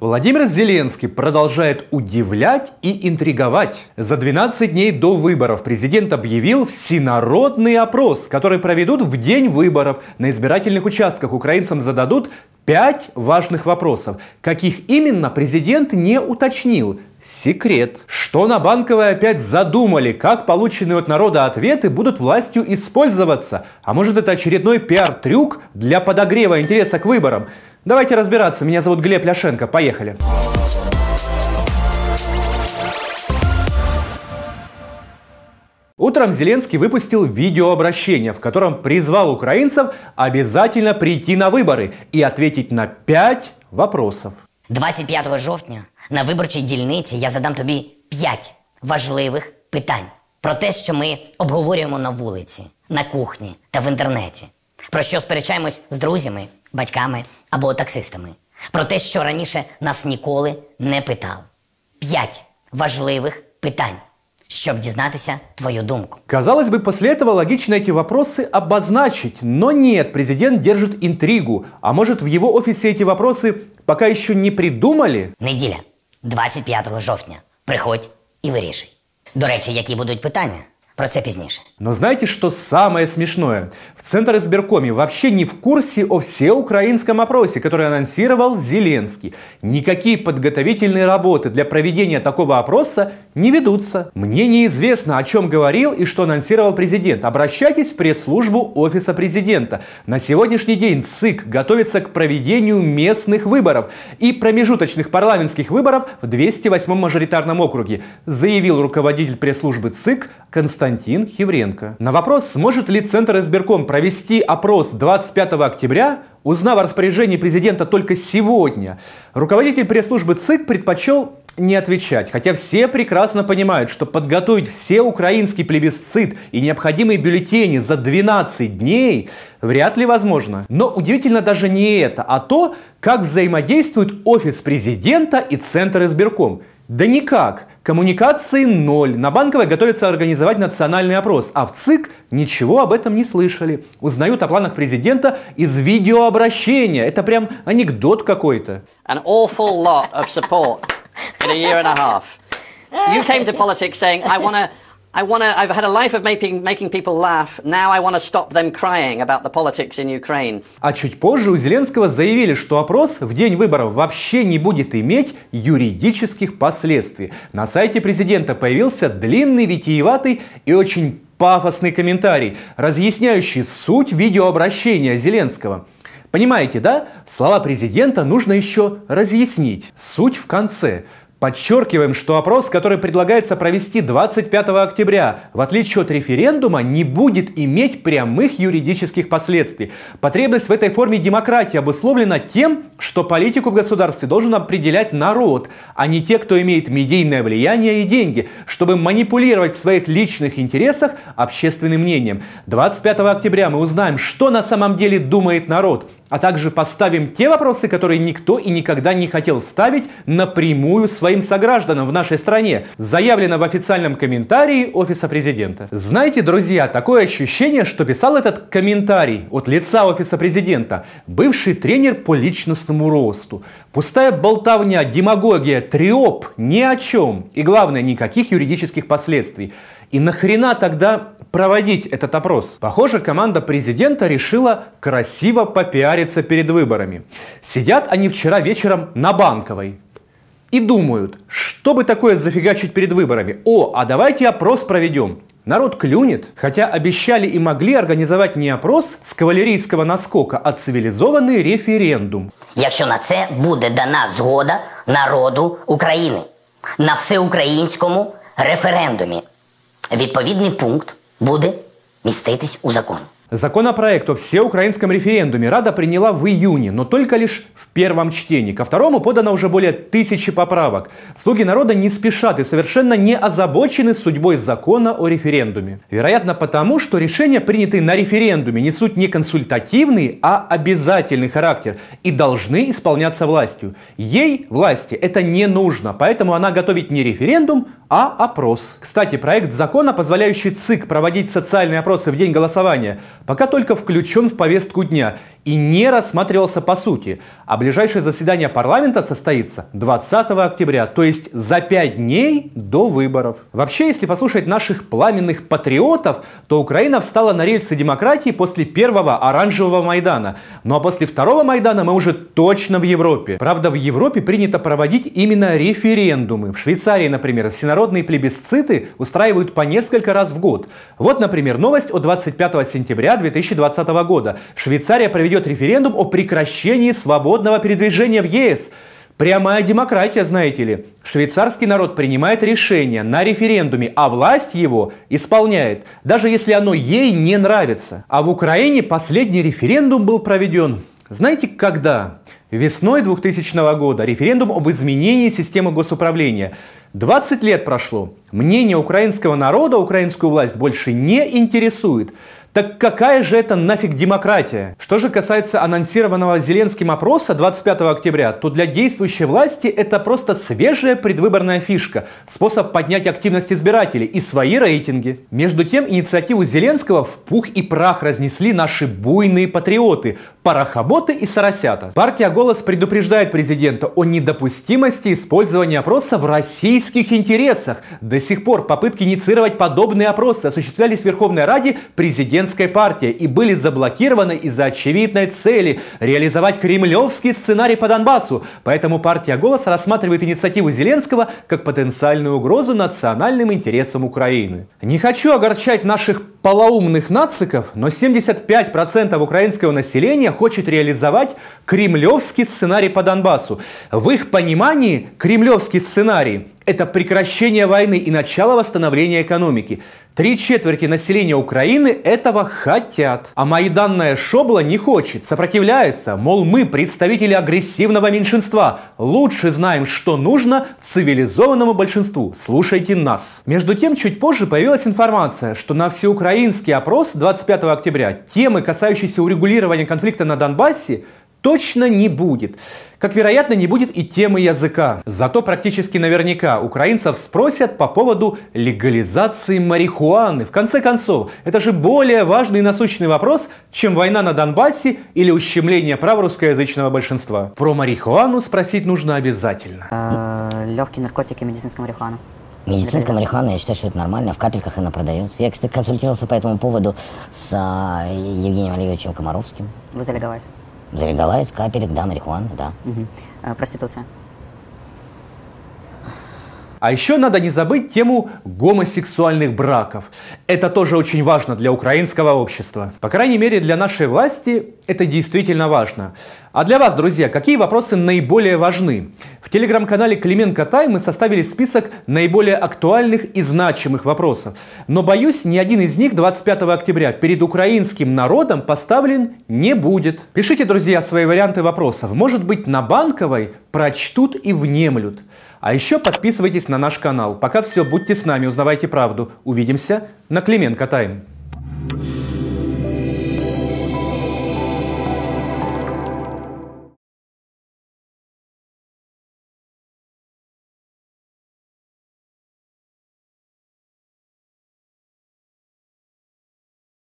Владимир Зеленский продолжает удивлять и интриговать. За 12 дней до выборов президент объявил всенародный опрос, который проведут в день выборов. На избирательных участках украинцам зададут пять важных вопросов. Каких именно президент не уточнил. Секрет. Что на Банковой опять задумали, как полученные от народа ответы будут властью использоваться? А может это очередной пиар-трюк для подогрева интереса к выборам? Давайте разбираться. Меня зовут Глеб Ляшенко. Поехали. Утром Зеленский выпустил видеообращение, в котором призвал украинцев обязательно прийти на выборы и ответить на пять вопросов. 25 жовтня на виборчій дільниці я задам тобі 5 важливих питань про те, що ми обговорюємо на вулиці, на кухні та в інтернеті, про що сперечаємось з друзями, батьками або таксистами, про те, що раніше нас ніколи не питали. П'ять важливих питань, щоб дізнатися твою думку. Казалось бы, после этого логично эти вопросы обозначить, но нет, президент держит интригу. А может в его офисе эти вопросы пока еще не придумали? Неділя, 25 жовтня. Приходь і вирішуй. До речі, які будуть питання? Про це пізніше. Но знаете, что самое смешное? В Центр избиркоме вообще не в курсе о всеукраинском опросе, который анонсировал Зеленский. Никакие подготовительные работы для проведения такого опроса не ведутся. Мне неизвестно, о чем говорил и что анонсировал президент. Обращайтесь в пресс-службу Офиса президента. На сегодняшний день ЦИК готовится к проведению местных выборов и промежуточных парламентских выборов в 208 мажоритарном округе, заявил руководитель пресс-службы ЦИК Константин Хивренко. На вопрос, сможет ли Центр избирком провести опрос 25 октября, узнав о распоряжении президента только сегодня, руководитель пресс-службы ЦИК предпочел не отвечать, хотя все прекрасно понимают, что подготовить все украинский плебисцит и необходимые бюллетени за 12 дней вряд ли возможно. Но удивительно даже не это, а то, как взаимодействует офис президента и Центр избирком. Да никак. Коммуникации ноль. На Банковой готовится организовать национальный опрос, а в ЦИК ничего об этом не слышали. Узнают о планах президента из видеообращения. Это прям анекдот какой-то. An awful lot of support in a year and a half. You came to politics saying, I want to. I want to. I've had a life of making making people laugh. Now I want to stop them crying about the politics in Ukraine. А чуть позже у Зеленского заявили, что опрос в день выборов вообще не будет иметь юридических последствий. На сайте президента появился длинный, витиеватый и очень пафосный комментарий, разъясняющий суть видеообращения Зеленского. Понимаете, да? Слова президента нужно еще разъяснить. Суть в конце. Подчеркиваем, что опрос, который предлагается провести 25 октября, в отличие от референдума, не будет иметь прямых юридических последствий. Потребность в этой форме демократии обусловлена тем, что политику в государстве должен определять народ, а не те, кто имеет медийное влияние и деньги, чтобы манипулировать в своих личных интересах общественным мнением. 25 октября мы узнаем, что на самом деле думает народ – а также поставим те вопросы, которые никто и никогда не хотел ставить напрямую своим согражданам в нашей стране, заявлено в официальном комментарии Офиса Президента. Знаете, друзья, такое ощущение, что писал этот комментарий от лица Офиса Президента бывший тренер по личностному росту. Пустая болтовня, демагогия, триоп, ни о чем. И главное, никаких юридических последствий. И нахрена тогда проводить этот опрос? Похоже, команда президента решила красиво попиариться перед выборами. Сидят они вчера вечером на Банковой и думают, что бы такое зафигачить перед выборами. О, а давайте опрос проведем. Народ клюнет, хотя обещали и могли организовать не опрос с кавалерийского наскока, а цивилизованный референдум. Якщо на це буде дана згода народу України на всеукраїнському референдумі, відповідний пункт буде міститись у законі. Законопроект о всеукраинском референдуме Рада приняла в июне, но только лишь в первом чтении. Ко второму подано уже более тысячи поправок. Слуги народа не спешат и совершенно не озабочены судьбой закона о референдуме. Вероятно потому, что решения, принятые на референдуме, несут не консультативный, а обязательный характер и должны исполняться властью. Ей, власти, это не нужно, поэтому она готовит не референдум, а опрос. Кстати, проект закона, позволяющий ЦИК проводить социальные опросы в день голосования, пока только включен в повестку дня и не рассматривался по сути, а ближайшее заседание парламента состоится 20 октября, то есть за пять дней до выборов. Вообще, если послушать наших пламенных патриотов, то Украина встала на рельсы демократии после первого оранжевого Майдана. Ну а после второго Майдана мы уже точно в Европе. Правда, в Европе принято проводить именно референдумы. В Швейцарии, например, всенародные плебисциты устраивают по несколько раз в год. Вот, например, новость от 25 сентября 2020 года. Швейцария проведет референдум о прекращении свободного передвижения в ЕС. Прямая демократия, знаете ли. Швейцарский народ принимает решение на референдуме, а власть его исполняет, даже если оно ей не нравится. А в Украине последний референдум был проведен, знаете, когда? Весной 2000 года референдум об изменении системы госуправления. 20 лет прошло. Мнение украинского народа украинскую власть больше не интересует. Так какая же это нафиг демократия? Что же касается анонсированного Зеленским опроса 25 октября, то для действующей власти это просто свежая предвыборная фишка, способ поднять активность избирателей и свои рейтинги. Между тем, инициативу Зеленского в пух и прах разнесли наши буйные патриоты, парохоботы и соросята. Партия «Голос» предупреждает президента о недопустимости использования опроса в российских интересах. До сих пор попытки инициировать подобные опросы осуществлялись в Верховной Раде президентской партии и были заблокированы из-за очевидной цели реализовать кремлевский сценарий по Донбассу. Поэтому партия «Голос» рассматривает инициативу Зеленского как потенциальную угрозу национальным интересам Украины. Не хочу огорчать наших полоумных нациков, но 75% украинского населения хочет реализовать кремлевский сценарий по Донбассу. В их понимании кремлевский сценарий – это прекращение войны и начало восстановления экономики. Три четверти населения Украины этого хотят. А майданная шобла не хочет, сопротивляется. Мол, мы представители агрессивного меньшинства. Лучше знаем, что нужно цивилизованному большинству. Слушайте нас. Между тем, чуть позже появилась информация, что на всеукраинский опрос 25 октября темы, касающиеся урегулирования конфликта на Донбассе, точно не будет. Как вероятно, не будет и темы языка. Зато практически наверняка украинцев спросят по поводу легализации марихуаны. В конце концов, это же более важный и насущный вопрос, чем война на Донбассе или ущемление прав русскоязычного большинства. Про марихуану спросить нужно обязательно. Э, Легкие наркотики, медицинская марихуана. Медицинская марихуана, я считаю, что это нормально. В капельках она продается. Я, кстати, консультировался по этому поводу с а, Евгением Олеговичем Комаровским. Вы залегалась. Залегалась, капелек, да, марихуана, да. Мгм. Э, Проституция. А еще надо не забыть тему гомосексуальных браков. Это тоже очень важно для украинского общества. По крайней мере, для нашей власти это действительно важно. А для вас, друзья, какие вопросы наиболее важны? В телеграм-канале Клименко Тай мы составили список наиболее актуальных и значимых вопросов. Но, боюсь, ни один из них 25 октября перед украинским народом поставлен не будет. Пишите, друзья, свои варианты вопросов. Может быть, на Банковой прочтут и внемлют. А еще подписывайтесь на наш канал. Пока все, будьте с нами, узнавайте правду. Увидимся на Клименко Тайм.